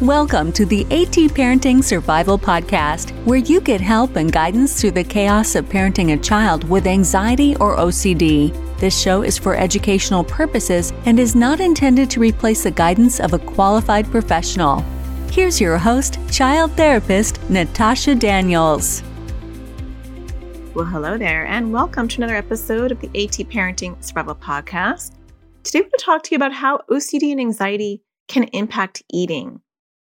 Welcome to the AT Parenting Survival Podcast, where you get help and guidance through the chaos of parenting a child with anxiety or OCD. This show is for educational purposes and is not intended to replace the guidance of a qualified professional. Here's your host, child therapist Natasha Daniels. Well, hello there, and welcome to another episode of the AT Parenting Survival Podcast. Today, we're going to talk to you about how OCD and anxiety can impact eating.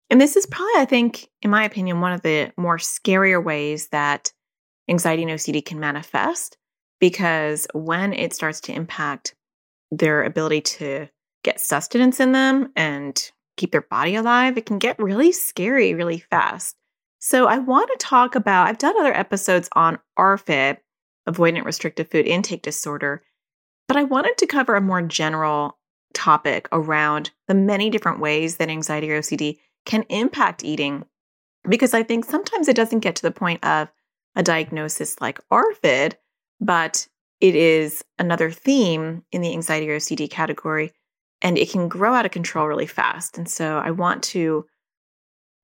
And this is probably, I think, in my opinion, one of the more scarier ways that anxiety and OCD can manifest because when it starts to impact their ability to get sustenance in them and keep their body alive, it can get really scary really fast. So, I want to talk about, I've done other episodes on ARFID, avoidant restrictive food intake disorder, but I wanted to cover a more general topic around the many different ways that anxiety or OCD can impact eating because I think sometimes it doesn't get to the point of a diagnosis like ARFID, but it is another theme in the anxiety or OCD category, and it can grow out of control really fast. And so I want to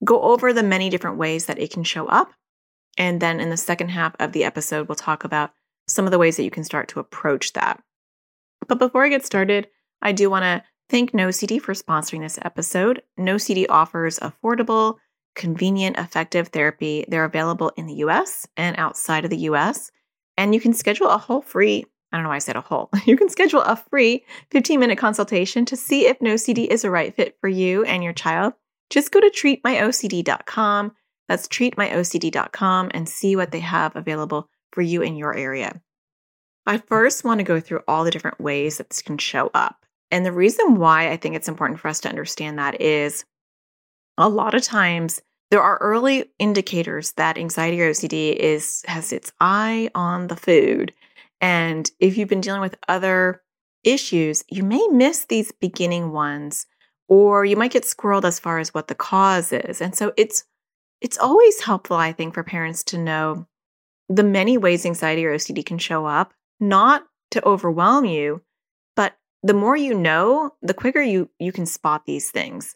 go over the many different ways that it can show up. And then in the second half of the episode, we'll talk about some of the ways that you can start to approach that. But before I get started, I do want to Thank NoCD for sponsoring this episode. NoCD offers affordable, convenient, effective therapy. They're available in the US and outside of the US. And you can schedule a whole free, I don't know why I said a whole, you can schedule a free 15 minute consultation to see if NoCD is a right fit for you and your child. Just go to treatmyocd.com. That's treatmyocd.com and see what they have available for you in your area. I first want to go through all the different ways that this can show up. And the reason why I think it's important for us to understand that is a lot of times there are early indicators that anxiety or OCD is has its eye on the food. And if you've been dealing with other issues, you may miss these beginning ones or you might get squirreled as far as what the cause is. And so it's it's always helpful I think for parents to know the many ways anxiety or OCD can show up, not to overwhelm you, the more you know, the quicker you you can spot these things.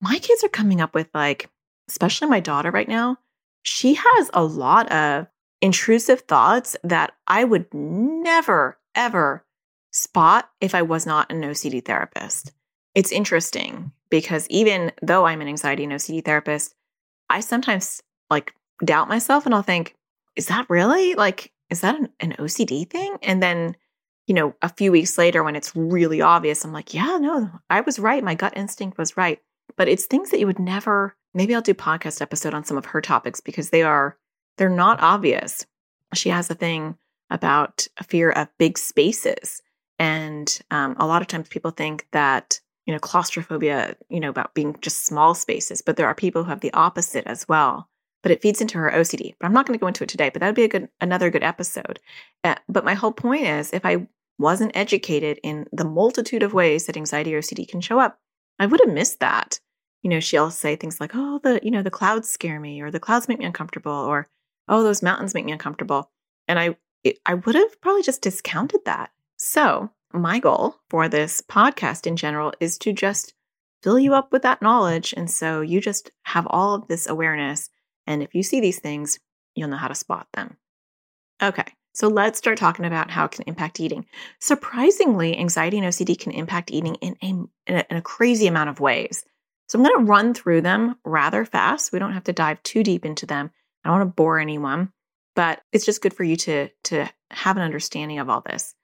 My kids are coming up with like, especially my daughter right now, she has a lot of intrusive thoughts that I would never ever spot if I was not an OCD therapist. It's interesting because even though I'm an anxiety and OCD therapist, I sometimes like doubt myself and I'll think, is that really like, is that an, an OCD thing? And then you know, a few weeks later when it's really obvious, I'm like, yeah, no, I was right. My gut instinct was right. But it's things that you would never, maybe I'll do podcast episode on some of her topics because they are, they're not obvious. She has a thing about a fear of big spaces. And um, a lot of times people think that, you know, claustrophobia, you know, about being just small spaces, but there are people who have the opposite as well. But it feeds into her OCD. But I'm not going to go into it today. But that would be a good, another good episode. Uh, but my whole point is, if I wasn't educated in the multitude of ways that anxiety or OCD can show up, I would have missed that. You know, she'll say things like, oh, the, you know, the clouds scare me, or the clouds make me uncomfortable, or oh, those mountains make me uncomfortable. And I, I would have probably just discounted that. So, my goal for this podcast in general is to just fill you up with that knowledge. And so you just have all of this awareness. And if you see these things, you'll know how to spot them. Okay. So let's start talking about how it can impact eating. Surprisingly, anxiety and OCD can impact eating in a, in a, in a crazy amount of ways. So I'm going to run through them rather fast. We don't have to dive too deep into them. I don't want to bore anyone, but it's just good for you to to have an understanding of all this.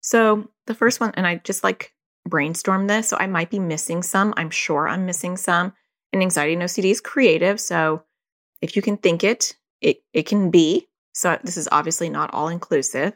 So the first one, and I just like brainstorm this, so I might be missing some. I'm sure I'm missing some. And anxiety and OCD is creative, so if you can think it, it it can be. So this is obviously not all inclusive,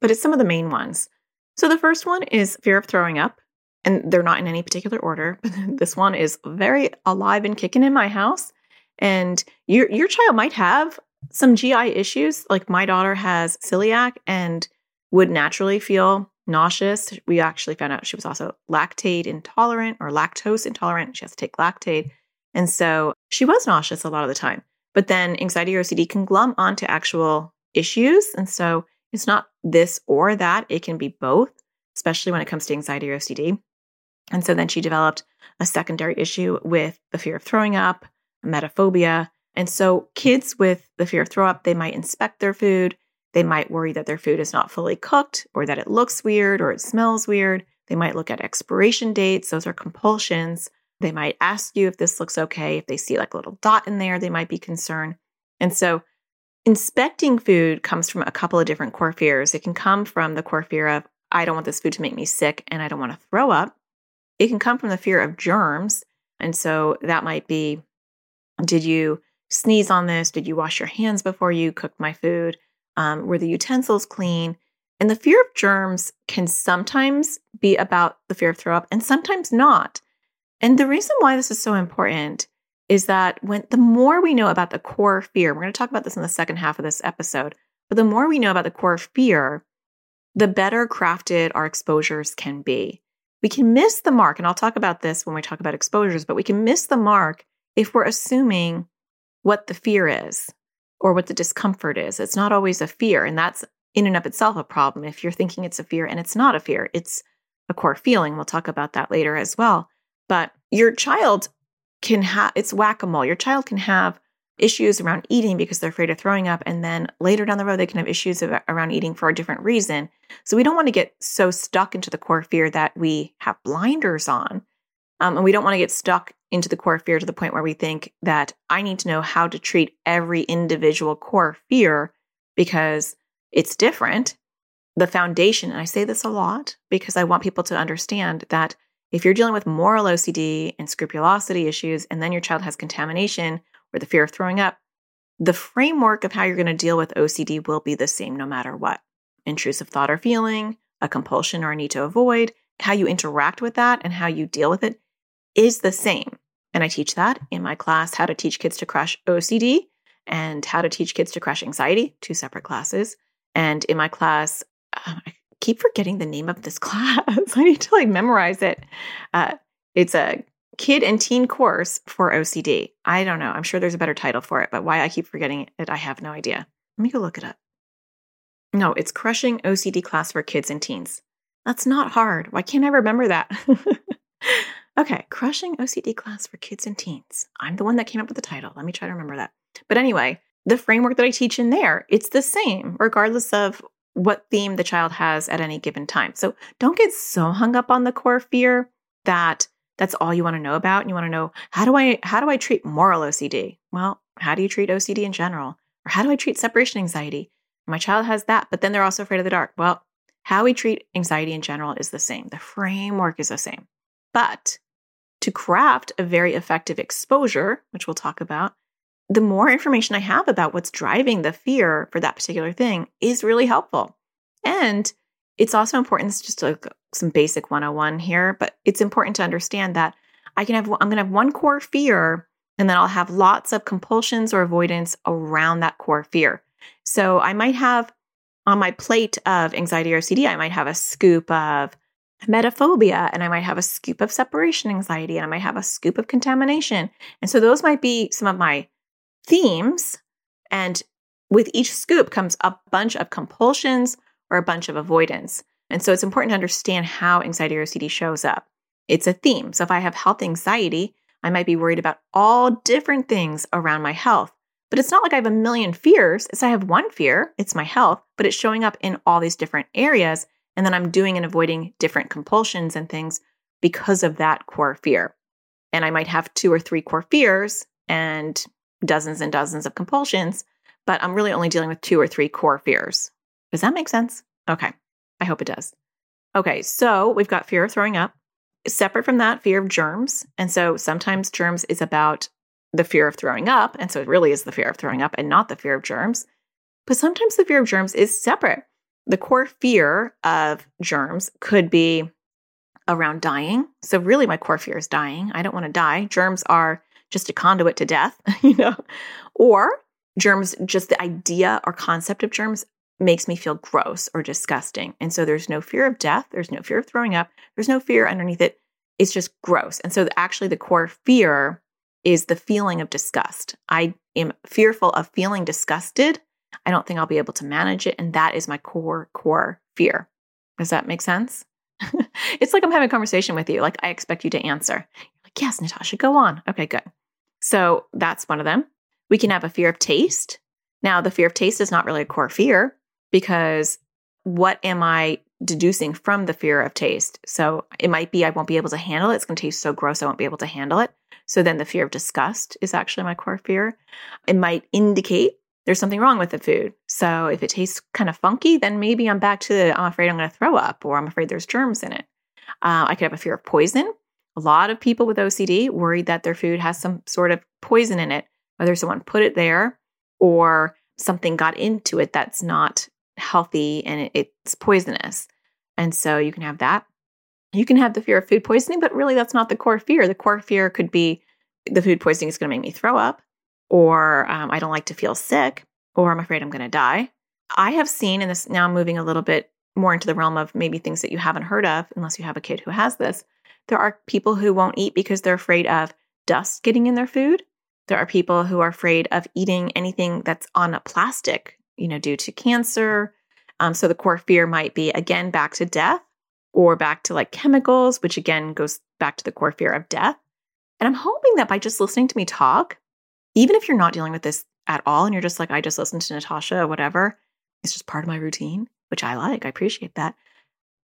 but it's some of the main ones. So the first one is fear of throwing up, and they're not in any particular order. But this one is very alive and kicking in my house. And your your child might have some GI issues. Like my daughter has celiac and would naturally feel nauseous. We actually found out she was also lactate intolerant or lactose intolerant. She has to take Lactaid. And so she was nauseous a lot of the time. But then anxiety or OCD can glom onto actual issues. And so it's not this or that, it can be both, especially when it comes to anxiety or OCD. And so then she developed a secondary issue with the fear of throwing up, emetophobia. And so kids with the fear of throw up, they might inspect their food. They might worry that their food is not fully cooked or that it looks weird or it smells weird. They might look at expiration dates. Those are compulsions. They might ask you if this looks okay. If they see like a little dot in there, they might be concerned. And so inspecting food comes from a couple of different core fears. It can come from the core fear of, I don't want this food to make me sick and I don't want to throw up. It can come from the fear of germs. And so that might be Did you sneeze on this? Did you wash your hands before you cooked my food? Um, were the utensils clean? And the fear of germs can sometimes be about the fear of throw up and sometimes not. And the reason why this is so important is that when the more we know about the core fear, we're going to talk about this in the second half of this episode, but the more we know about the core fear, the better crafted our exposures can be. We can miss the mark, and I'll talk about this when we talk about exposures, but we can miss the mark if we're assuming what the fear is or what the discomfort is. It's not always a fear, and that's in and of itself a problem if you're thinking it's a fear and it's not a fear, it's a core feeling. We'll talk about that later as well. But your child can have it's whack-a-mole. Your child can have issues around eating because they're afraid of throwing up and then later down the road they can have issues around eating for a different reason. So we don't want to get so stuck into the core fear that we have blinders on. Um, and we don't want to get stuck into the core fear to the point where we think that I need to know how to treat every individual core fear because it's different. The foundation, and I say this a lot because I want people to understand that if you're dealing with moral OCD and scrupulosity issues, and then your child has contamination or the fear of throwing up, the framework of how you're going to deal with OCD will be the same no matter what. Intrusive thought or feeling, a compulsion or a need to avoid, how you interact with that and how you deal with it is the same. And I teach that in my class, How to Teach Kids to Crush OCD and How to Teach Kids to Crush Anxiety, two separate classes. And in my class, um, keep forgetting the name of this class. I need to like memorize it. Uh, it's a kid and teen course for OCD. I don't know. I'm sure there's a better title for it, but why I keep forgetting it, I have no idea. Let me go look it up. No, it's Crushing OCD Class for Kids and Teens. That's not hard. Why can't I remember that? okay, Crushing OCD Class for Kids and Teens. I'm the one that came up with the title. Let me try to remember that. But anyway, the framework that I teach in there, it's the same regardless of what theme the child has at any given time. So don't get so hung up on the core fear that that's all you want to know about and you want to know how do I how do I treat moral OCD? Well, how do you treat OCD in general? Or how do I treat separation anxiety? My child has that, but then they're also afraid of the dark. Well, how we treat anxiety in general is the same. The framework is the same. But to craft a very effective exposure, which we'll talk about, the more information I have about what's driving the fear for that particular thing is really helpful. And it's also important, it's just like some basic 101 here, but it's important to understand that I can have, I'm going to have one core fear and then I'll have lots of compulsions or avoidance around that core fear. So I might have on my plate of anxiety or OCD, I might have a scoop of emetophobia and I might have a scoop of separation anxiety and I might have a scoop of contamination. And so those might be some of my themes. And with each scoop comes a bunch of compulsions or a bunch of avoidance. And so it's important to understand how anxiety or OCD shows up. It's a theme. So if I have health anxiety, I might be worried about all different things around my health. But it's not like I have a million fears. It's I have one fear, it's my health, but it's showing up in all these different areas. And then I'm doing and avoiding different compulsions and things because of that core fear. And I might have two or three core fears and dozens and dozens of compulsions, but I'm really only dealing with two or three core fears. Does that make sense? Okay. I hope it does. Okay. So we've got fear of throwing up. Separate from that, fear of germs. And so sometimes germs is about the fear of throwing up. And so it really is the fear of throwing up and not the fear of germs. But sometimes the fear of germs is separate. The core fear of germs could be around dying. So, really, my core fear is dying. I don't want to die. Germs are just a conduit to death, you know, or germs, just the idea or concept of germs makes me feel gross or disgusting. And so there's no fear of death, there's no fear of throwing up, there's no fear underneath it. It's just gross. And so actually, the core fear is the feeling of disgust. I am fearful of feeling disgusted. I don't think I'll be able to manage it. And that is my core, core fear. Does that make sense? it's like I'm having a conversation with you. Like I expect you to answer. You're like, yes, Natasha, go on. Okay, good. So that's one of them. We can have a fear of taste. Now, the fear of taste is not really a core fear because what am I deducing from the fear of taste? So it might be I won't be able to handle it. It's going to taste so gross, I won't be able to handle it. So then the fear of disgust is actually my core fear. It might indicate there's something wrong with the food. So if it tastes kind of funky, then maybe I'm back to the, I'm afraid I'm going to throw up or I'm afraid there's germs in it. Uh, I could have a fear of poison. A lot of people with OCD worried that their food has some sort of poison in it, whether someone put it there or something got into it that's not healthy and it's poisonous. And so you can have that. You can have the fear of food poisoning, but really that's not the core fear. The core fear could be the food poisoning is going to make me throw up, or um, I don't like to feel sick, or I'm afraid I'm going to die. I have seen, and this now moving a little bit more into the realm of maybe things that you haven't heard of, unless you have a kid who has this. There are people who won't eat because they're afraid of dust getting in their food. There are people who are afraid of eating anything that's on a plastic, you know, due to cancer. Um, so the core fear might be again back to death or back to like chemicals, which again goes back to the core fear of death. And I'm hoping that by just listening to me talk, even if you're not dealing with this at all and you're just like, I just listened to Natasha whatever, it's just part of my routine, which I like. I appreciate that.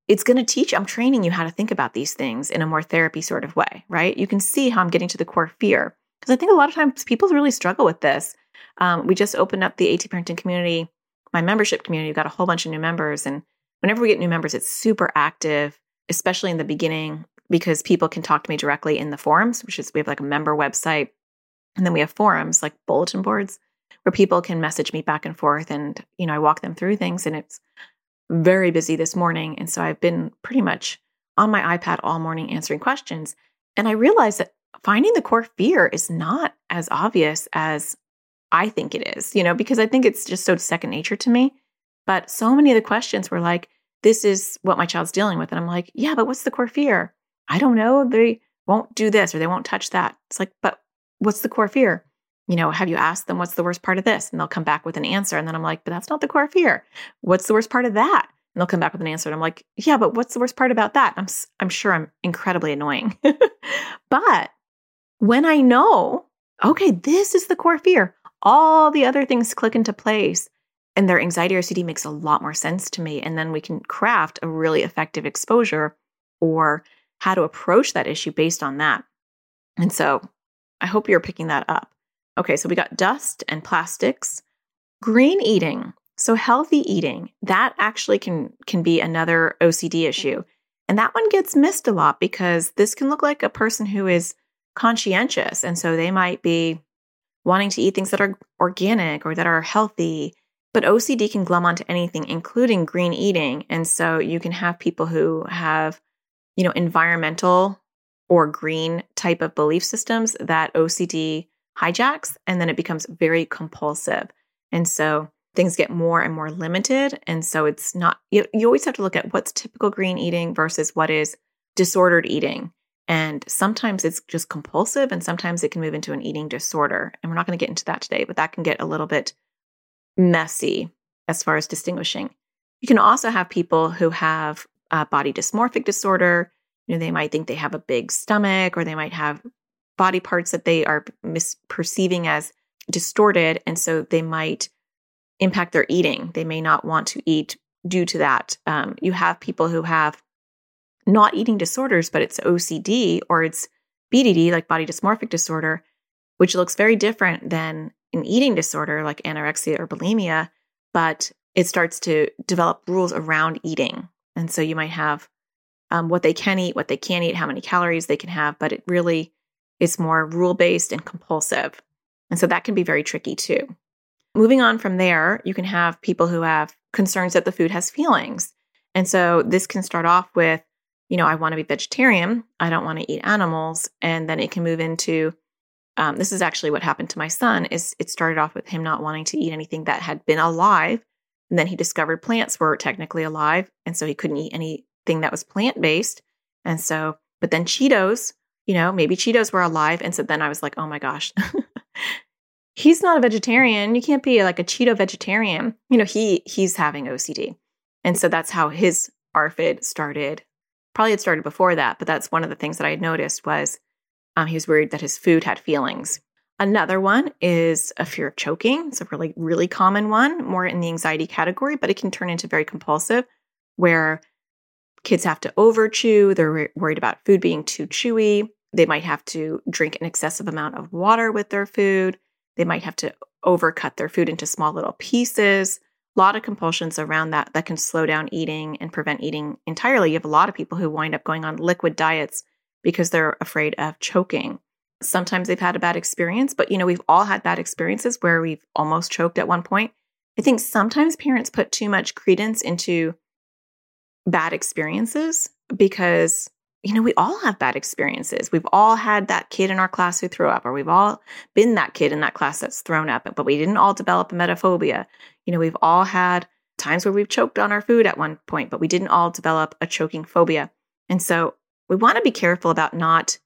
It's going to teach, I'm training you how to think about these things in a more therapy sort of way, right? You can see how I'm getting to the core fear. Because I think a lot of times people really struggle with this. Um, we just opened up the AT parenting community, my membership community. We've got a whole bunch of new members. And whenever we get new members, it's super active, especially in the beginning, because people can talk to me directly in the forums, which is we have like a member website. And then we have forums like bulletin boards where people can message me back and forth. And, you know, I walk them through things. And it's very busy this morning. And so I've been pretty much on my iPad all morning answering questions. And I realized that finding the core fear is not as obvious as I think it is, you know, because I think it's just so second nature to me. But so many of the questions were like, this is what my child's dealing with. And I'm like, yeah, but what's the core fear? I don't know. They won't do this or they won't touch that. It's like, but what's the core fear? You know, have you asked them what's the worst part of this? And they'll come back with an answer. And then I'm like, but that's not the core fear. What's the worst part of that? And they'll come back with an answer. And I'm like, yeah, but what's the worst part about that? I'm, I'm sure I'm incredibly annoying. but when I know, okay, this is the core fear, all the other things click into place and their anxiety or OCD makes a lot more sense to me. And then we can craft a really effective exposure or how to approach that issue based on that. And so I hope you're picking that up. Okay, so we got dust and plastics, green eating. So healthy eating, that actually can can be another OCD issue. And that one gets missed a lot because this can look like a person who is conscientious. And so they might be wanting to eat things that are organic or that are healthy. But OCD can glum onto anything, including green eating. And so you can have people who have, you know, environmental or green type of belief systems that OCD hijacks, and then it becomes very compulsive. And so things get more and more limited. And so it's not, you, you always have to look at what's typical green eating versus what is disordered eating. And sometimes it's just compulsive, and sometimes it can move into an eating disorder. And we're not going to get into that today, but that can get a little bit messy as far as distinguishing. You can also have people who have body dysmorphic disorder. You know, they might think they have a big stomach, or they might have body parts that they are misperceiving as distorted. And so they might impact their eating. They may not want to eat due to that. Um, you have people who have not eating disorders, but it's OCD or it's BDD, like body dysmorphic disorder, which looks very different than an eating disorder like anorexia or bulimia, but it starts to develop rules around eating. And so you might have um, what they can eat, what they can't eat, how many calories they can have, but it really is more rule based and compulsive. And so that can be very tricky too. Moving on from there, you can have people who have concerns that the food has feelings. And so this can start off with you know, I want to be vegetarian. I don't want to eat animals. And then it can move into um, this is actually what happened to my son is it started off with him not wanting to eat anything that had been alive and then he discovered plants were technically alive and so he couldn't eat anything that was plant based and so but then cheetos you know maybe cheetos were alive and so then i was like oh my gosh he's not a vegetarian you can't be like a cheeto vegetarian you know he he's having ocd and so that's how his ARFID started probably had started before that, but that's one of the things that I had noticed was um, he was worried that his food had feelings. Another one is a fear of choking. It's a really, really common one, more in the anxiety category, but it can turn into very compulsive, where kids have to over chew. They're worried about food being too chewy. They might have to drink an excessive amount of water with their food. They might have to overcut their food into small little pieces. A lot of compulsions around that that can slow down eating and prevent eating entirely. You have a lot of people who wind up going on liquid diets because they're afraid of choking. Sometimes they've had a bad experience, but you know, we've all had bad experiences where we've almost choked at one point. I think sometimes parents put too much credence into bad experiences because you know, we all have bad experiences. We've all had that kid in our class who threw up, or we've all been that kid in that class that's thrown up, but we didn't all develop a emetophobia. You know, we've all had times where we've choked on our food at one point, but we didn't all develop a choking phobia. And so we want to be careful about not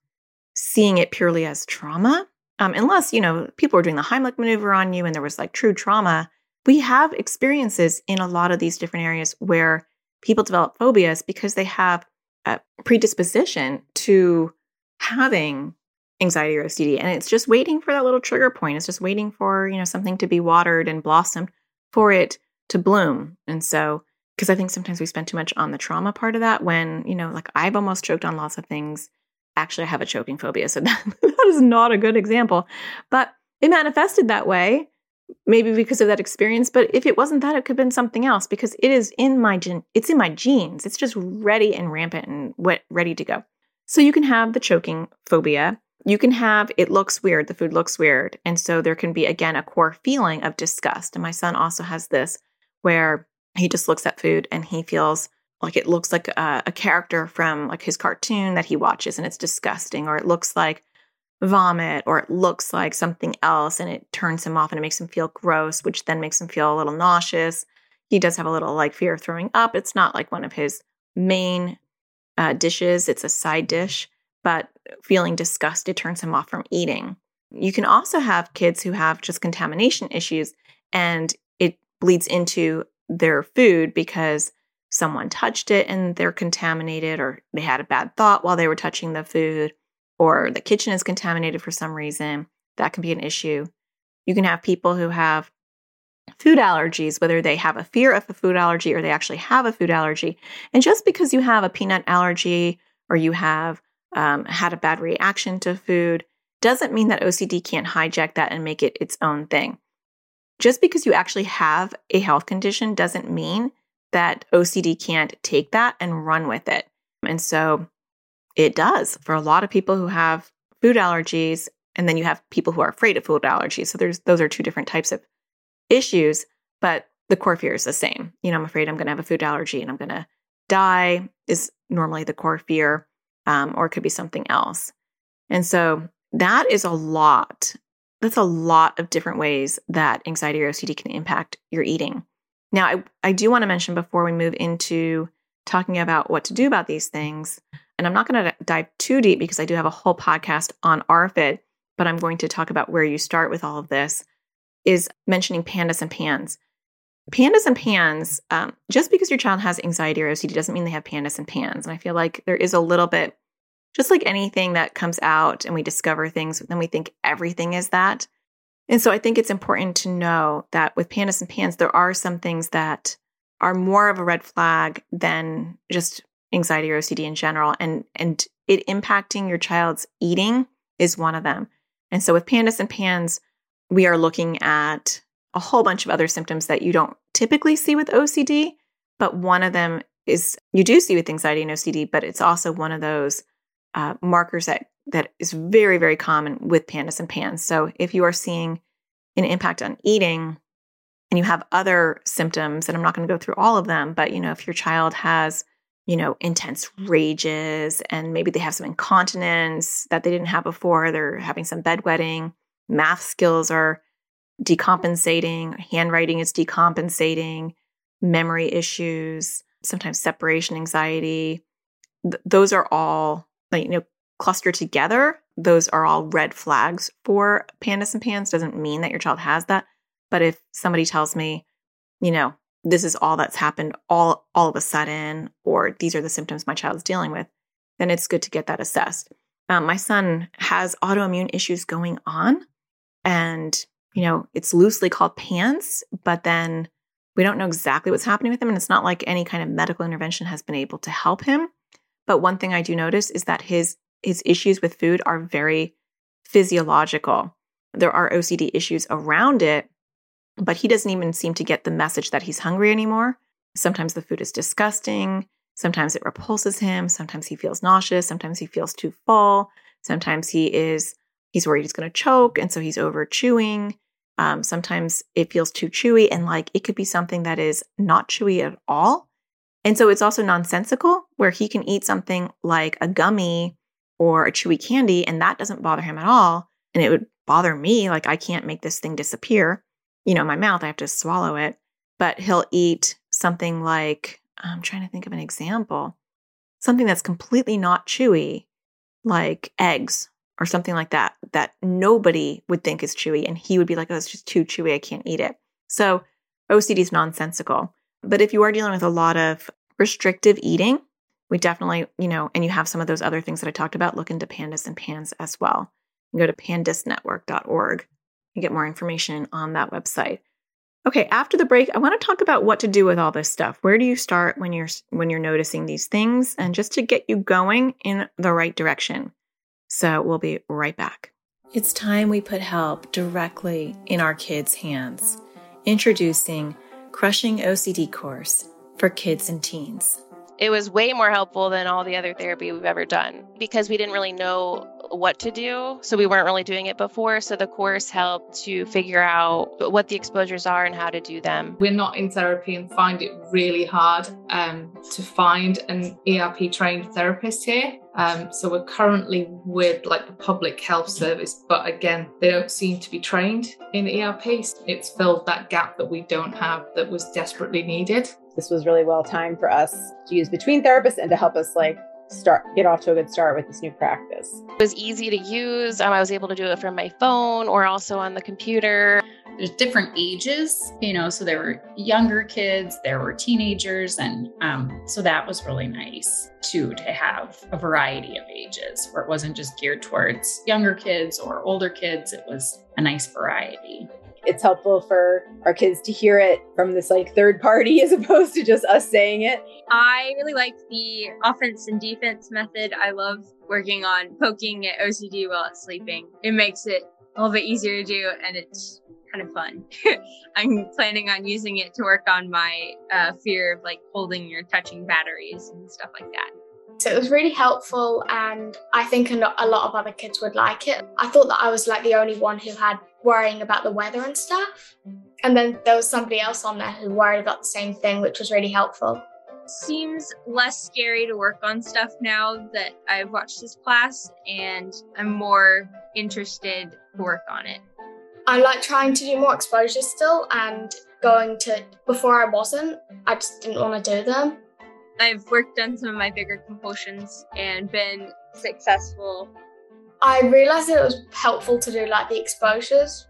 seeing it purely as trauma. Um, unless, you know, people were doing the Heimlich maneuver on you and there was like true trauma. We have experiences in a lot of these different areas where people develop phobias because they have a predisposition to having anxiety or OCD. And it's just waiting for that little trigger point. It's just waiting for, you know, something to be watered and blossomed for it to bloom. And so, because I think sometimes we spend too much on the trauma part of that when, you know, like I've almost choked on lots of things. Actually, I have a choking phobia. So that, that is not a good example. But it manifested that way maybe because of that experience but if it wasn't that it could have been something else because it is in my gen it's in my genes. It's just ready and rampant and wet, ready to go. So you can have the choking phobia. You can have it looks weird the food looks weird. And so there can be again a core feeling of disgust. And my son also has this where he just looks at food and he feels like it looks like a, a character from like his cartoon that he watches and it's disgusting or it looks like vomit or it looks like something else and it turns him off and it makes him feel gross, which then makes him feel a little nauseous. He does have a little like fear of throwing up. It's not like one of his main uh, dishes, it's a side dish, but feeling disgusted turns him off from eating. You can also have kids who have just contamination issues and it bleeds into their food because someone touched it and they're contaminated or they had a bad thought while they were touching the food or the kitchen is contaminated for some reason, that can be an issue. You can have people who have food allergies, whether they have a fear of a food allergy or they actually have a food allergy. And just because you have a peanut allergy or you have um, had a bad reaction to food doesn't mean that OCD can't hijack that and make it its own thing. Just because you actually have a health condition doesn't mean that OCD can't take that and run with it. And so it does for a lot of people who have food allergies, and then you have people who are afraid of food allergies. So there's those are two different types of issues, but the core fear is the same. You know, I'm afraid I'm going to have a food allergy and I'm going to die is normally the core fear, um, or it could be something else. And so that is a lot. That's a lot of different ways that anxiety or OCD can impact your eating. Now, I, I do want to mention before we move into talking about what to do about these things and I'm not going to dive too deep because I do have a whole podcast on ARFID, but I'm going to talk about where you start with all of this is mentioning pandas and pans. Pandas and pans, um, just because your child has anxiety or OCD doesn't mean they have pandas and pans. And I feel like there is a little bit, just like anything that comes out and we discover things, then we think everything is that. And so I think it's important to know that with pandas and pans, there are some things that are more of a red flag than just anxiety or OCD in general and and it impacting your child's eating is one of them. And so with pandas and pans, we are looking at a whole bunch of other symptoms that you don't typically see with OCD, but one of them is you do see with anxiety and OCD, but it's also one of those uh, markers that that is very very common with pandas and pans. So if you are seeing an impact on eating and you have other symptoms, and I'm not going to go through all of them, but you know if your child has you know, intense rages and maybe they have some incontinence that they didn't have before. They're having some bedwetting. Math skills are decompensating. Handwriting is decompensating. Memory issues, sometimes separation anxiety. Th- those are all, like, you know, clustered together. Those are all red flags for pandas and pans. Doesn't mean that your child has that. But if somebody tells me, you know, this is all that's happened all all of a sudden, or these are the symptoms my child's dealing with, then it's good to get that assessed. Um, my son has autoimmune issues going on, and you know it's loosely called PANS, but then we don't know exactly what's happening with him, and it's not like any kind of medical intervention has been able to help him. But one thing I do notice is that his his issues with food are very physiological. There are OCD issues around it, but he doesn't even seem to get the message that he's hungry anymore. Sometimes the food is disgusting. Sometimes it repulses him. Sometimes he feels nauseous. Sometimes he feels too full. Sometimes he is he's worried he's going to choke, and so he's over chewing. Um, sometimes it feels too chewy, and like it could be something that is not chewy at all. And so it's also nonsensical, where he can eat something like a gummy or a chewy candy, and that doesn't bother him at all. And it would bother me, like I can't make this thing disappear. You know, my mouth, I have to swallow it. But he'll eat something like I'm trying to think of an example. Something that's completely not chewy, like eggs or something like that, that nobody would think is chewy. And he would be like, oh, it's just too chewy. I can't eat it. So OCD is nonsensical. But if you are dealing with a lot of restrictive eating, we definitely, you know, and you have some of those other things that I talked about, look into PANDAS and PANS as well. You go to pandasnetwork.org and get more information on that website. Okay, after the break, I want to talk about what to do with all this stuff. Where do you start when you're when you're noticing these things and just to get you going in the right direction. So, we'll be right back. It's time we put help directly in our kids' hands. Introducing Crushing OCD course for kids and teens. It was way more helpful than all the other therapy we've ever done because we didn't really know what to do. So we weren't really doing it before. So the course helped to figure out what the exposures are and how to do them. We're not in therapy and find it really hard um, to find an ERP trained therapist here. Um, so we're currently with like the public health service, but again, they don't seem to be trained in ERP. It's filled that gap that we don't have that was desperately needed. This was really well timed for us to use between therapists and to help us like start get off to a good start with this new practice. It was easy to use. Um, I was able to do it from my phone or also on the computer. There's different ages, you know, so there were younger kids, there were teenagers, and um, so that was really nice too to have a variety of ages where it wasn't just geared towards younger kids or older kids. It was a nice variety it's helpful for our kids to hear it from this like third party as opposed to just us saying it. I really like the offense and defense method. I love working on poking at OCD while it's sleeping. It makes it a little bit easier to do and it's kind of fun. I'm planning on using it to work on my uh, fear of like holding or touching batteries and stuff like that. So it was really helpful, and I think a lot of other kids would like it. I thought that I was like the only one who had worrying about the weather and stuff. And then there was somebody else on there who worried about the same thing, which was really helpful. Seems less scary to work on stuff now that I've watched this class, and I'm more interested to work on it. I like trying to do more exposures still, and going to before I wasn't, I just didn't want to do them. I've worked on some of my bigger compulsions and been successful. I realized that it was helpful to do like the exposures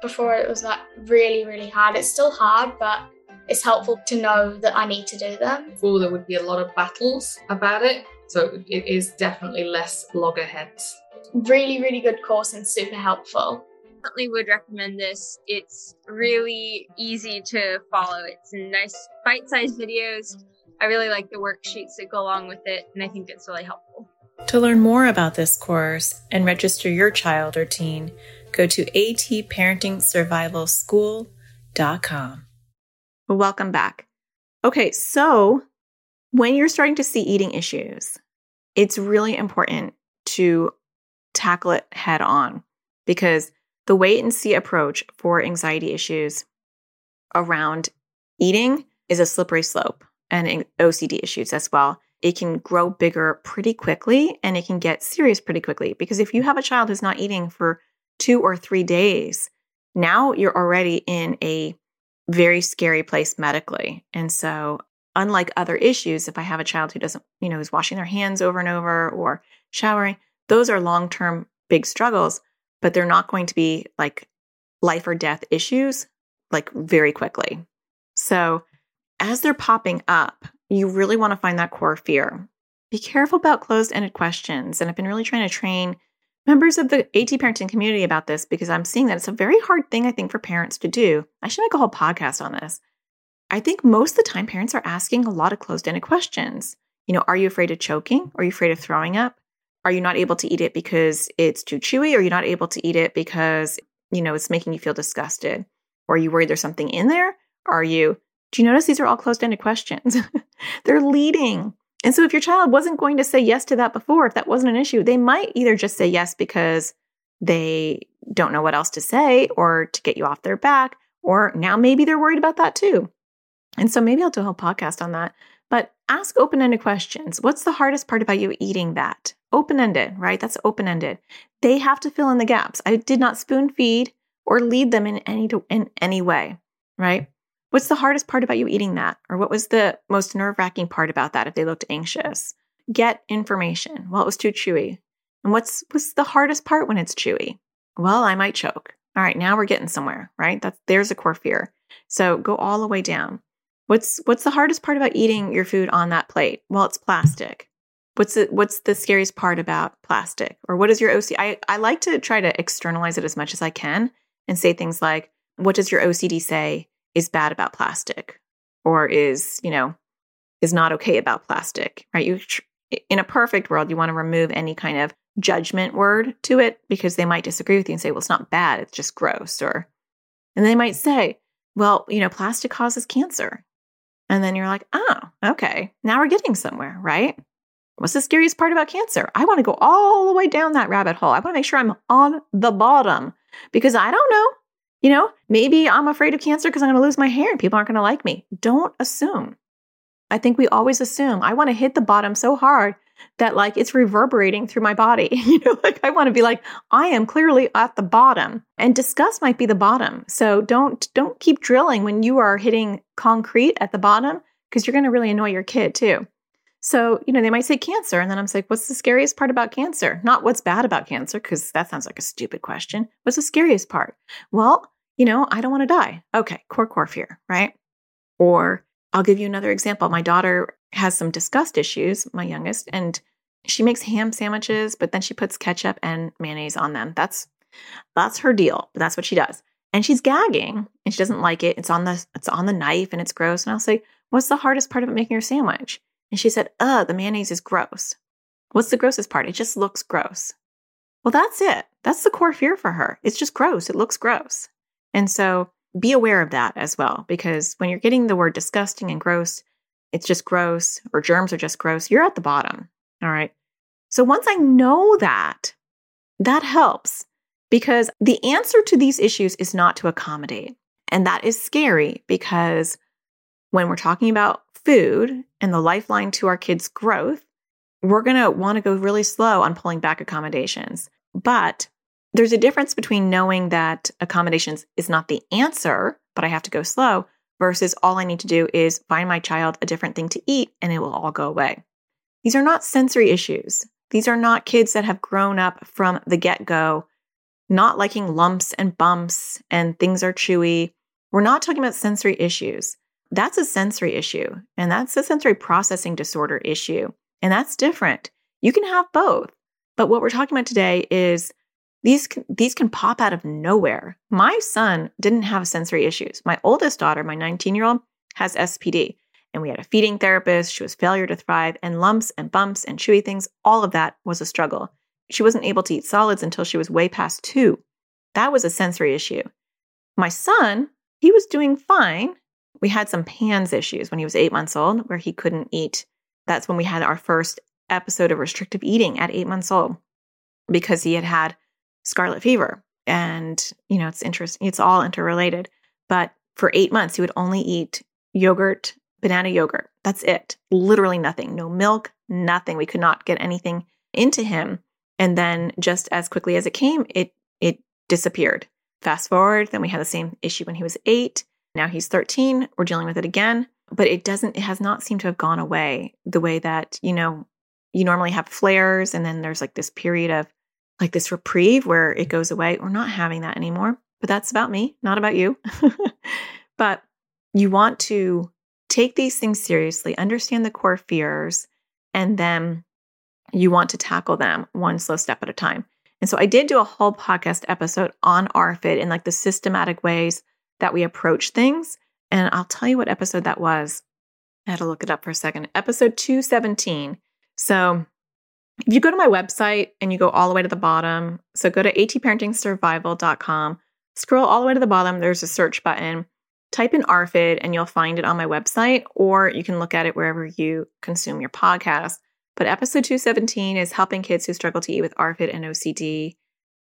before it was like really, really hard. It's still hard, but it's helpful to know that I need to do them. Before there would be a lot of battles about it, so it is definitely less loggerheads. Really, really good course and super helpful. Definitely would recommend this. It's really easy to follow. It's nice bite-sized videos I really like the worksheets that go along with it, and I think it's really helpful. To learn more about this course and register your child or teen, go to atparentingsurvivalschool.com. Welcome back. Okay, so when you're starting to see eating issues, it's really important to tackle it head on because the wait and see approach for anxiety issues around eating is a slippery slope and OCD issues as well, it can grow bigger pretty quickly and it can get serious pretty quickly. Because if you have a child who's not eating for two or three days, now you're already in a very scary place medically. And so, unlike other issues, if I have a child who doesn't, you know, who's washing their hands over and over or showering, those are long term big struggles, but they're not going to be like life or death issues like very quickly. So, as they're popping up, you really want to find that core fear. Be careful about closed ended questions. And I've been really trying to train members of the AT parenting community about this because I'm seeing that it's a very hard thing, I think, for parents to do. I should make a whole podcast on this. I think most of the time parents are asking a lot of closed ended questions. You know, are you afraid of choking? Are you afraid of throwing up? Are you not able to eat it because it's too chewy? Are you not able to eat it because, you know, it's making you feel disgusted? Or are you worried there's something in there? Are you, do you notice these are all closed ended questions? They're leading. And so if your child wasn't going to say yes to that before, if that wasn't an issue, they might either just say yes because they don't know what else to say or to get you off their back, or now maybe they're worried about that too. And so maybe I'll do a whole podcast on that. But ask open ended questions. What's the hardest part about you eating that? Open ended, right? That's open ended. They have to fill in the gaps. I did not spoon feed or lead them in any in any way, right? What's the hardest part about you eating that? Or what was the most nerve wracking part about that if they looked anxious? Get information. Well, it was too chewy. And what's what's the hardest part when it's chewy? Well, I might choke. All right, now we're getting somewhere, right? That's there's a core fear. So go all the way down. What's what's the hardest part about eating your food on that plate? Well, it's plastic. What's the what's the scariest part about plastic? Or what is your OCD? I, I like to try to externalize it as much as I can and say things like, what does your OCD say is bad about plastic? Or is, you know, is not okay about plastic, right? You in a perfect world, you want to remove any kind of judgment word to it because they might disagree with you and say, well, it's not bad, it's just gross. Or and they might say, well, you know, plastic causes cancer. And then you're like, oh, okay, now we're getting somewhere, right? What's the scariest part about cancer? I want to go all the way down that rabbit hole. I want to make sure I'm on the bottom because I don't know. You know, maybe I'm afraid of cancer because I'm going to lose my hair and people aren't going to like me. Don't assume. I think we always assume. I want to hit the bottom so hard that like it's reverberating through my body. you know, like I want to be like I am clearly at the bottom. And disgust might be the bottom. So don't don't keep drilling when you are hitting concrete at the bottom because you're going to really annoy your kid too. So, you know, they might say cancer and then I'm like, what's the scariest part about cancer? Not what's bad about cancer because that sounds like a stupid question. What's the scariest part? Well, you know, I don't want to die. Okay, core core fear, right? Or I'll give you another example. My daughter has some disgust issues, my youngest, and she makes ham sandwiches, but then she puts ketchup and mayonnaise on them. That's that's her deal, but that's what she does. And she's gagging and she doesn't like it. It's on the it's on the knife and it's gross. And I'll say, What's the hardest part of making your sandwich? And she said, Uh, the mayonnaise is gross. What's the grossest part? It just looks gross. Well, that's it. That's the core fear for her. It's just gross. It looks gross. And so be aware of that as well, because when you're getting the word disgusting and gross, it's just gross, or germs are just gross, you're at the bottom. All right. So once I know that, that helps because the answer to these issues is not to accommodate. And that is scary because when we're talking about food and the lifeline to our kids' growth, we're going to want to go really slow on pulling back accommodations. But there's a difference between knowing that accommodations is not the answer, but I have to go slow, versus all I need to do is find my child a different thing to eat and it will all go away. These are not sensory issues. These are not kids that have grown up from the get go not liking lumps and bumps and things are chewy. We're not talking about sensory issues. That's a sensory issue and that's a sensory processing disorder issue. And that's different. You can have both. But what we're talking about today is these can, these can pop out of nowhere. My son didn't have sensory issues. My oldest daughter, my 19 year old, has SPD. And we had a feeding therapist. She was failure to thrive, and lumps and bumps and chewy things. All of that was a struggle. She wasn't able to eat solids until she was way past two. That was a sensory issue. My son, he was doing fine. We had some PANS issues when he was eight months old where he couldn't eat. That's when we had our first episode of restrictive eating at eight months old because he had had scarlet fever. And, you know, it's interesting, it's all interrelated. But for eight months, he would only eat yogurt, banana yogurt. That's it. Literally nothing. No milk, nothing. We could not get anything into him. And then just as quickly as it came, it it disappeared. Fast forward, then we had the same issue when he was eight. Now he's 13. We're dealing with it again. But it doesn't, it has not seemed to have gone away the way that, you know, you normally have flares and then there's like this period of like this reprieve where it goes away. We're not having that anymore. But that's about me, not about you. but you want to take these things seriously, understand the core fears, and then you want to tackle them one slow step at a time. And so I did do a whole podcast episode on ARFID and like the systematic ways that we approach things. And I'll tell you what episode that was. I had to look it up for a second. Episode 217. So if you go to my website and you go all the way to the bottom, so go to atparentingsurvival.com, scroll all the way to the bottom, there's a search button. Type in ARFID and you'll find it on my website, or you can look at it wherever you consume your podcast. But episode 217 is helping kids who struggle to eat with ARFID and OCD.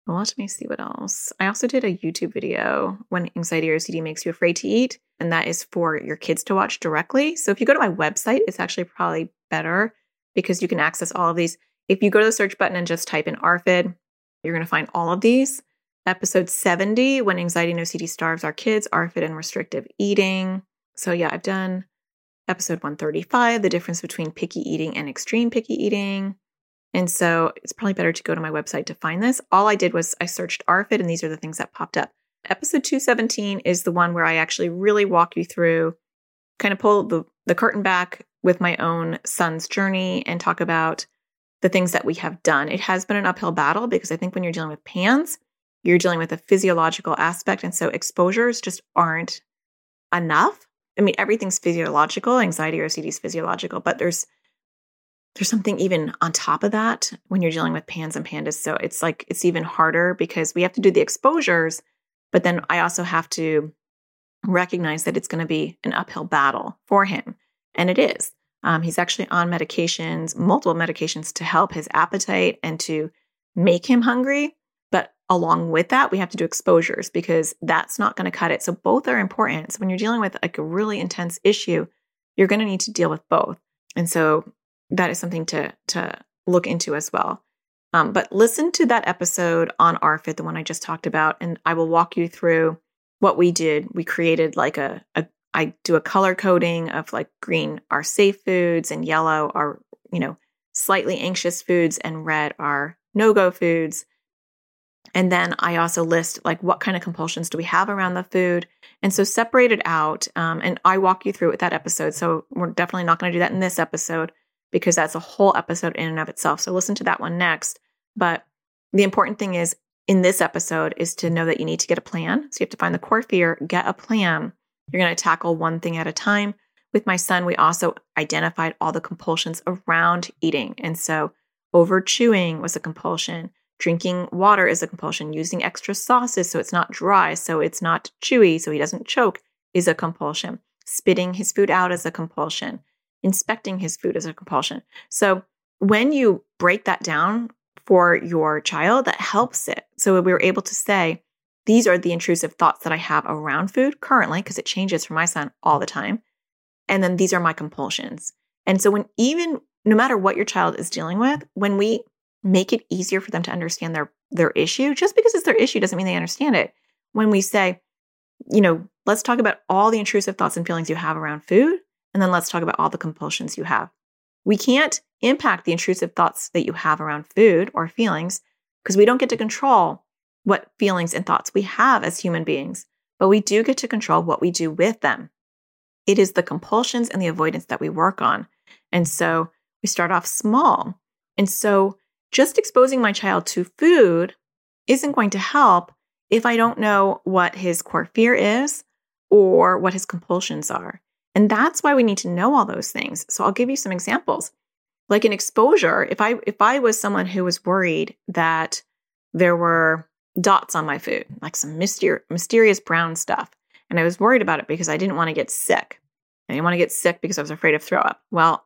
Well, let me see what else. I also did a YouTube video when anxiety or OCD makes you afraid to eat, and that is for your kids to watch directly. So if you go to my website, it's actually probably better because you can access all of these. If you go to the search button and just type in ARFID, you're going to find all of these. Episode 70, when anxiety and OCD starves our kids, ARFID and restrictive eating. So yeah, I've done episode 135, the difference between picky eating and extreme picky eating. And so it's probably better to go to my website to find this. All I did was I searched ARFID, and these are the things that popped up. Episode 217 is the one where I actually really walk you through, kind of pull the, the curtain back with my own son's journey and talk about the things that we have done. It has been an uphill battle because I think when you're dealing with PANS, you're dealing with a physiological aspect. And so exposures just aren't enough I mean, everything's physiological. Anxiety or OCD is physiological, but there's there's something even on top of that when you're dealing with PANS and PANDAS. So it's like it's even harder because we have to do the exposures, but then I also have to recognize that it's going to be an uphill battle for him, and it is. Um, he's actually on medications, multiple medications to help his appetite and to make him hungry. But along with that, we have to do exposures because that's not going to cut it. So both are important. So when you're dealing with like a really intense issue, you're going to need to deal with both. And so that is something to to look into as well. Um, but listen to that episode on ARFID, the one I just talked about, and I will walk you through what we did. We created like a, a I do a color coding of like green are safe foods and yellow are, you know, slightly anxious foods and red are no-go foods. And then I also list like what kind of compulsions do we have around the food. And so separate it out. Um, and I walk you through with that episode. So we're definitely not going to do that in this episode because that's a whole episode in and of itself. So listen to that one next. But the important thing is in this episode is to know that you need to get a plan. So you have to find the core fear, get a plan. You're going to tackle one thing at a time. With my son, we also identified all the compulsions around eating. And so over chewing was a compulsion Drinking water is a compulsion. Using extra sauces so it's not dry, so it's not chewy, so he doesn't choke is a compulsion. Spitting his food out is a compulsion. Inspecting his food is a compulsion. So when you break that down for your child, that helps it. So we were able to say, these are the intrusive thoughts that I have around food currently, because it changes for my son all the time. And then these are my compulsions. And so when even no matter what your child is dealing with, when we make it easier for them to understand their their issue. Just because it's their issue doesn't mean they understand it. When we say, you know, let's talk about all the intrusive thoughts and feelings you have around food, and then let's talk about all the compulsions you have. We can't impact the intrusive thoughts that you have around food or feelings because we don't get to control what feelings and thoughts we have as human beings, but we do get to control what we do with them. It is the compulsions and the avoidance that we work on. And so we start off small. And so just exposing my child to food isn't going to help if I don't know what his core fear is or what his compulsions are. And that's why we need to know all those things. So I'll give you some examples. Like an exposure, if I if I was someone who was worried that there were dots on my food, like some myster- mysterious brown stuff, and I was worried about it because I didn't want to get sick. I didn't want to get sick because I was afraid of throw up. Well,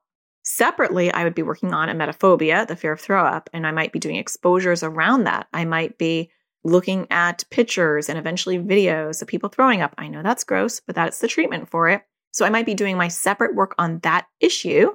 Separately, I would be working on emetophobia, the fear of throw up, and I might be doing exposures around that. I might be looking at pictures and eventually videos of people throwing up. I know that's gross, but that's the treatment for it. So I might be doing my separate work on that issue.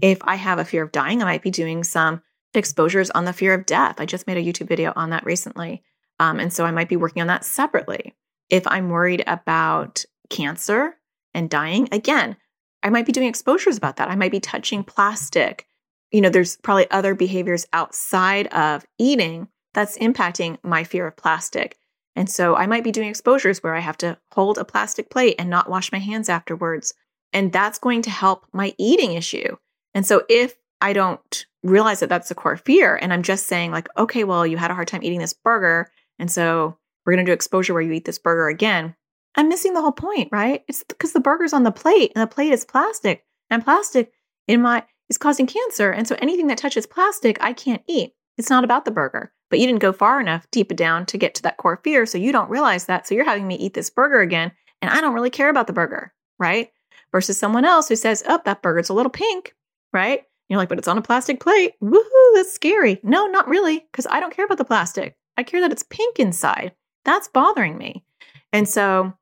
If I have a fear of dying, I might be doing some exposures on the fear of death. I just made a YouTube video on that recently. Um, and so I might be working on that separately. If I'm worried about cancer and dying, again, I might be doing exposures about that. I might be touching plastic. You know, there's probably other behaviors outside of eating that's impacting my fear of plastic. And so I might be doing exposures where I have to hold a plastic plate and not wash my hands afterwards, And that's going to help my eating issue. And so if I don't realize that that's the core fear and I'm just saying, like, okay, well, you had a hard time eating this burger. And so we're going to do exposure where you eat this burger again. I'm missing the whole point, right? It's because the burger's on the plate and the plate is plastic and plastic in my is causing cancer. And so anything that touches plastic, I can't eat. It's not about the burger, but you didn't go far enough deep down to get to that core fear. So you don't realize that. So you're having me eat this burger again. And I don't really care about the burger, right? Versus someone else who says, oh, that burger's a little pink, right? And you're like, but it's on a plastic plate. Woohoo, that's scary. No, not really, because I don't care about the plastic. I care that it's pink inside. That's bothering me. And so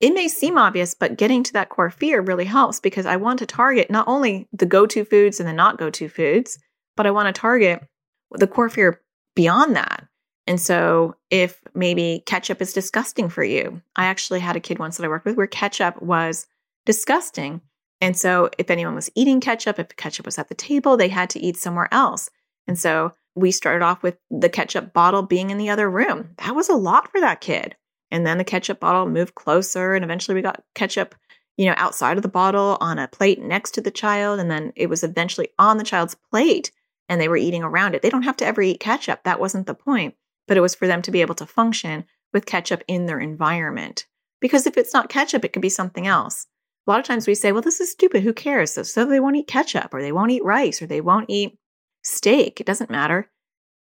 it may seem obvious, but getting to that core fear really helps because I want to target not only the go to foods and the not go to foods, but I want to target the core fear beyond that. And so, if maybe ketchup is disgusting for you, I actually had a kid once that I worked with where ketchup was disgusting. And so, if anyone was eating ketchup, if ketchup was at the table, they had to eat somewhere else. And so, we started off with the ketchup bottle being in the other room. That was a lot for that kid. And then the ketchup bottle moved closer, and eventually we got ketchup, you know, outside of the bottle on a plate next to the child. And then it was eventually on the child's plate and they were eating around it. They don't have to ever eat ketchup. That wasn't the point. But it was for them to be able to function with ketchup in their environment. Because if it's not ketchup, it could be something else. A lot of times we say, well, this is stupid. Who cares? So, so they won't eat ketchup or they won't eat rice or they won't eat steak. It doesn't matter.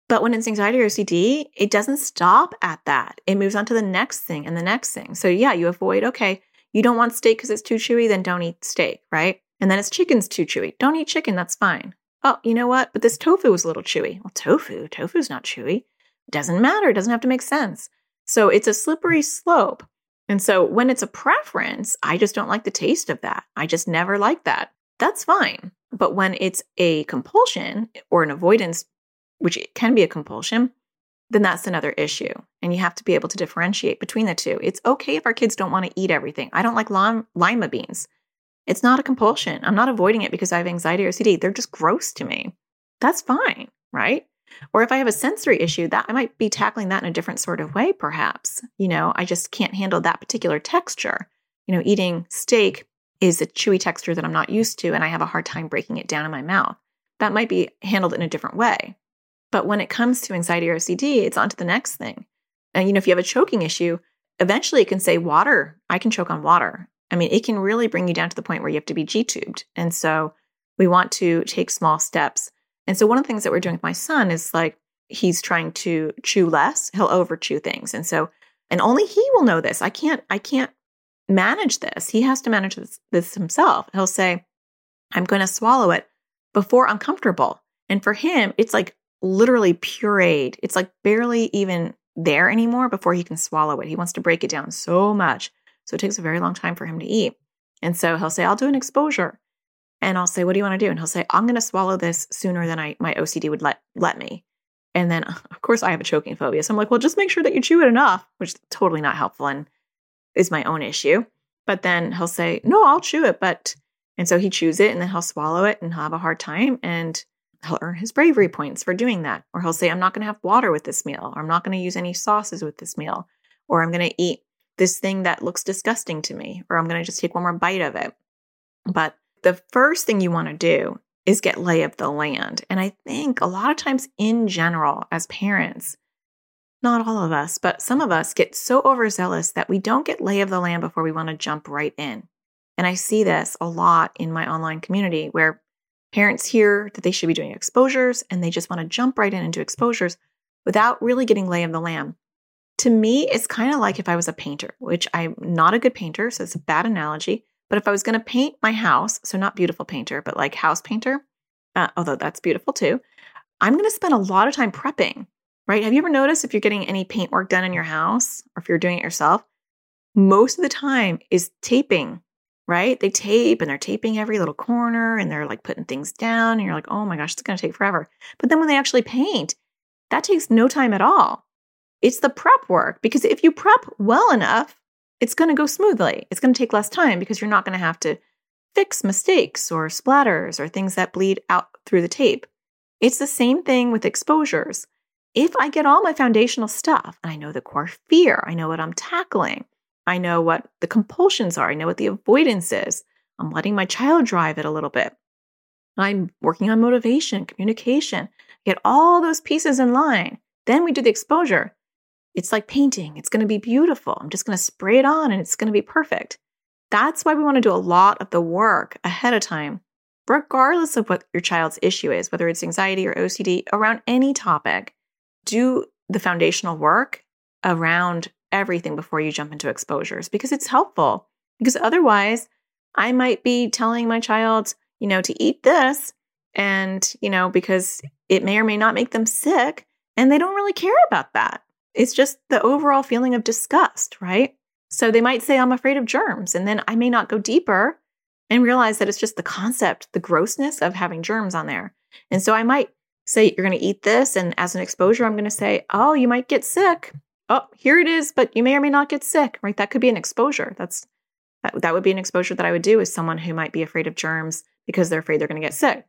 But when it's anxiety or OCD, it doesn't stop at that. It moves on to the next thing and the next thing. So, yeah, you avoid, okay, you don't want steak because it's too chewy, then don't eat steak, right? And then it's chicken's too chewy. Don't eat chicken, that's fine. Oh, you know what? But this tofu was a little chewy. Well, tofu, tofu's not chewy. Doesn't matter. It doesn't have to make sense. So it's a slippery slope. And so when it's a preference, I just don't like the taste of that. I just never like that. That's fine. But when it's a compulsion or an avoidance, which can be a compulsion, then that's another issue. And you have to be able to differentiate between the two. It's okay if our kids don't want to eat everything. I don't like lima beans. It's not a compulsion. I'm not avoiding it because I have anxiety or OCD. They're just gross to me. That's fine, right? Or if I have a sensory issue, that I might be tackling that in a different sort of way, perhaps. You know, I just can't handle that particular texture. You know, eating steak is a chewy texture that I'm not used to, and I have a hard time breaking it down in my mouth. That might be handled in a different way. But when it comes to anxiety or OCD, it's on to the next thing. And, you know, if you have a choking issue, eventually it can say water. I can choke on water. I mean, it can really bring you down to the point where you have to be G tubed. And so we want to take small steps. And so one of the things that we're doing with my son is like he's trying to chew less. He'll over chew things. And so, and only he will know this. I can't, I can't manage this. He has to manage this, this himself. He'll say, I'm going to swallow it before I'm comfortable. And for him, it's like literally pureed. It's like barely even there anymore before he can swallow it. He wants to break it down so much. So it takes a very long time for him to eat. And so he'll say, I'll do an exposure. And I'll say, What do you want to do? And he'll say, I'm going to swallow this sooner than I my OCD would let let me. And then of course I have a choking phobia. So I'm like, well, just make sure that you chew it enough, which is totally not helpful and is my own issue. But then he'll say, No, I'll chew it. But and so he chews it and then he'll swallow it and have a hard time and he'll earn his bravery points for doing that. Or he'll say, I'm not going to have water with this meal, or I'm not going to use any sauces with this meal, or I'm going to eat this thing that looks disgusting to me, or I'm going to just take one more bite of it. But the first thing you want to do is get lay of the land. And I think a lot of times in general, as parents, not all of us, but some of us get so overzealous that we don't get lay of the land before we want to jump right in. And I see this a lot in my online community where parents hear that they should be doing exposures and they just want to jump right in and do exposures without really getting lay of the land to me, it's kind of like if I was a painter, which I'm not a good painter, so it's a bad analogy. But if I was going to paint my house, so not beautiful painter, but like house painter, uh, although that's beautiful too, I'm going to spend a lot of time prepping, right? Have you ever noticed if you're getting any paint work done in your house or if you're doing it yourself, most of the time is taping, right? They tape and they're taping every little corner and they're like putting things down. And you're like, oh my gosh, it's going to take forever. But then when they actually paint, that takes no time at all. It's the prep work because if you prep well enough, it's going to go smoothly. It's going to take less time because you're not going to have to fix mistakes or splatters or things that bleed out through the tape. It's the same thing with exposures. If I get all my foundational stuff and I know the core fear, I know what I'm tackling, I know what the compulsions are, I know what the avoidance is, I'm letting my child drive it a little bit. I'm working on motivation, communication, get all those pieces in line. Then we do the exposure. It's like painting, it's going to be beautiful. I'm just going to spray it on and it's going to be perfect. That's why we want to do a lot of the work ahead of time, regardless of what your child's issue is, whether it's anxiety or OCD, around any topic. Do the foundational work around everything before you jump into exposures because it's helpful. Because otherwise, I might be telling my child, you know, to eat this, and, you know, because it may or may not make them sick, and they don't really care about that. It's just the overall feeling of disgust, right? So they might say, I'm afraid of germs. And then I may not go deeper and realize that it's just the concept, the grossness of having germs on there. And so I might say, You're going to eat this. And as an exposure, I'm going to say, Oh, you might get sick. Oh, here it is, but you may or may not get sick, right? That could be an exposure. That's that, that would be an exposure that I would do as someone who might be afraid of germs because they're afraid they're going to get sick.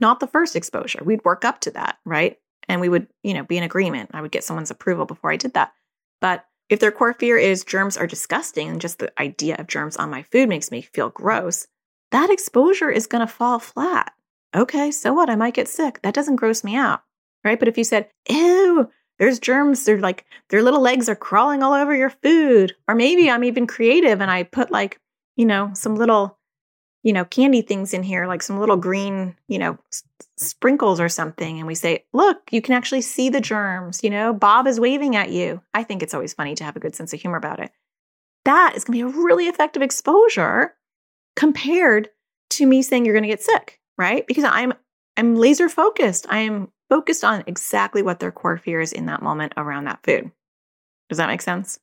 Not the first exposure. We'd work up to that, right? And we would, you know, be in agreement. I would get someone's approval before I did that. But if their core fear is germs are disgusting and just the idea of germs on my food makes me feel gross, that exposure is going to fall flat. Okay, so what? I might get sick. That doesn't gross me out, right? But if you said, ew, there's germs, they're like, their little legs are crawling all over your food. Or maybe I'm even creative and I put like, you know, some little you know, candy things in here, like some little green, you know, sprinkles or something. And we say, look, you can actually see the germs. You know, Bob is waving at you. I think it's always funny to have a good sense of humor about it. That is going to be a really effective exposure compared to me saying you're going to get sick, right? Because I'm I'm laser focused. I am focused on exactly what their core fear is in that moment around that food. Does that make sense?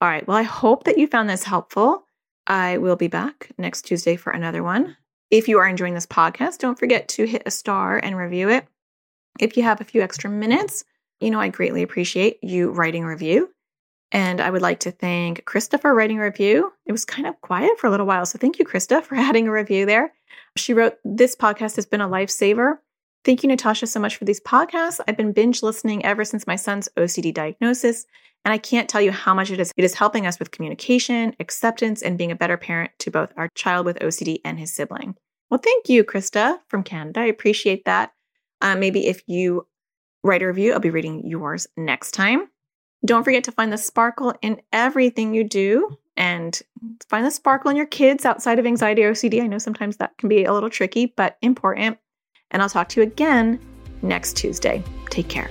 All right. Well, I hope that you found this helpful. I will be back next Tuesday for another one. If you are enjoying this podcast, don't forget to hit a star and review it. If you have a few extra minutes, you know, I greatly appreciate you writing a review. And I would like to thank Krista for writing a review. It was kind of quiet for a little while. So thank you, Krista, for adding a review there. She wrote, This podcast has been a lifesaver. Thank you, Natasha, so much for these podcasts. I've been binge listening ever since my son's OCD diagnosis, and I can't tell you how much it is. It is helping us with communication, acceptance, and being a better parent to both our child with OCD and his sibling. Well, thank you, Krista from Canada. I appreciate that. Uh, maybe if you write a review, I'll be reading yours next time. Don't forget to find the sparkle in everything you do and find the sparkle in your kids outside of anxiety or OCD. I know sometimes that can be a little tricky, but important. And I'll talk to you again next Tuesday. Take care.